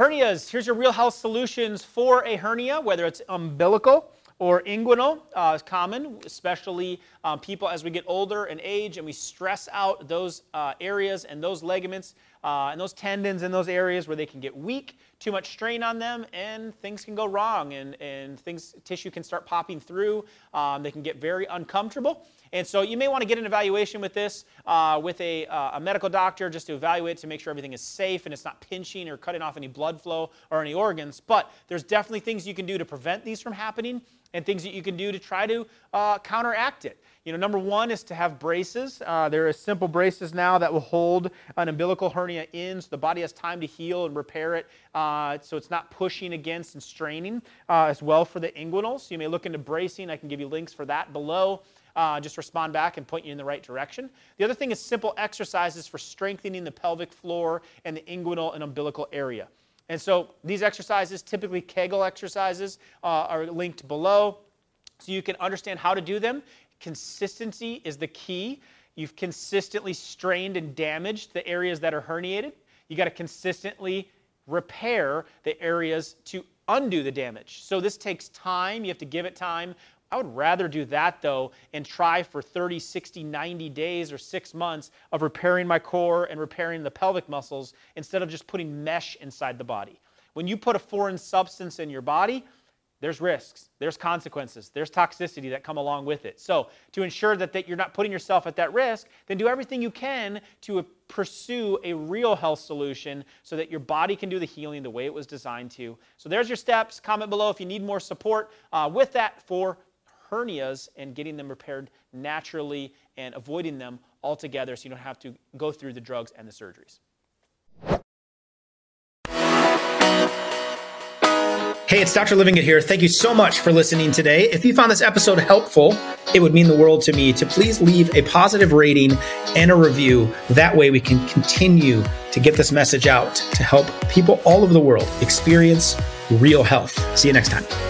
Hernias, here's your real health solutions for a hernia, whether it's umbilical or inguinal uh, is common, especially um, people as we get older and age and we stress out those uh, areas and those ligaments uh, and those tendons in those areas where they can get weak, too much strain on them, and things can go wrong and, and things, tissue can start popping through. Um, they can get very uncomfortable. And so you may want to get an evaluation with this uh, with a, uh, a medical doctor just to evaluate to make sure everything is safe and it's not pinching or cutting off any blood flow or any organs. But there's definitely things you can do to prevent these from happening and things that you can do to try to uh, counteract it. You know, number one is to have braces. Uh, there are simple braces now that will hold an umbilical hernia in so the body has time to heal and repair it uh, so it's not pushing against and straining uh, as well for the inguinals. So you may look into bracing. I can give you links for that below. Uh, just respond back and point you in the right direction. The other thing is simple exercises for strengthening the pelvic floor and the inguinal and umbilical area. And so these exercises, typically Kegel exercises, uh, are linked below so you can understand how to do them. Consistency is the key. You've consistently strained and damaged the areas that are herniated. You got to consistently repair the areas to undo the damage. So this takes time. You have to give it time. I would rather do that though and try for 30, 60, 90 days or six months of repairing my core and repairing the pelvic muscles instead of just putting mesh inside the body. When you put a foreign substance in your body, there's risks, there's consequences, there's toxicity that come along with it. So, to ensure that, that you're not putting yourself at that risk, then do everything you can to pursue a real health solution so that your body can do the healing the way it was designed to. So, there's your steps. Comment below if you need more support uh, with that for hernias and getting them repaired naturally and avoiding them altogether so you don't have to go through the drugs and the surgeries. Hey, it's Dr. Livingood here. Thank you so much for listening today. If you found this episode helpful, it would mean the world to me to please leave a positive rating and a review. That way we can continue to get this message out to help people all over the world experience real health. See you next time.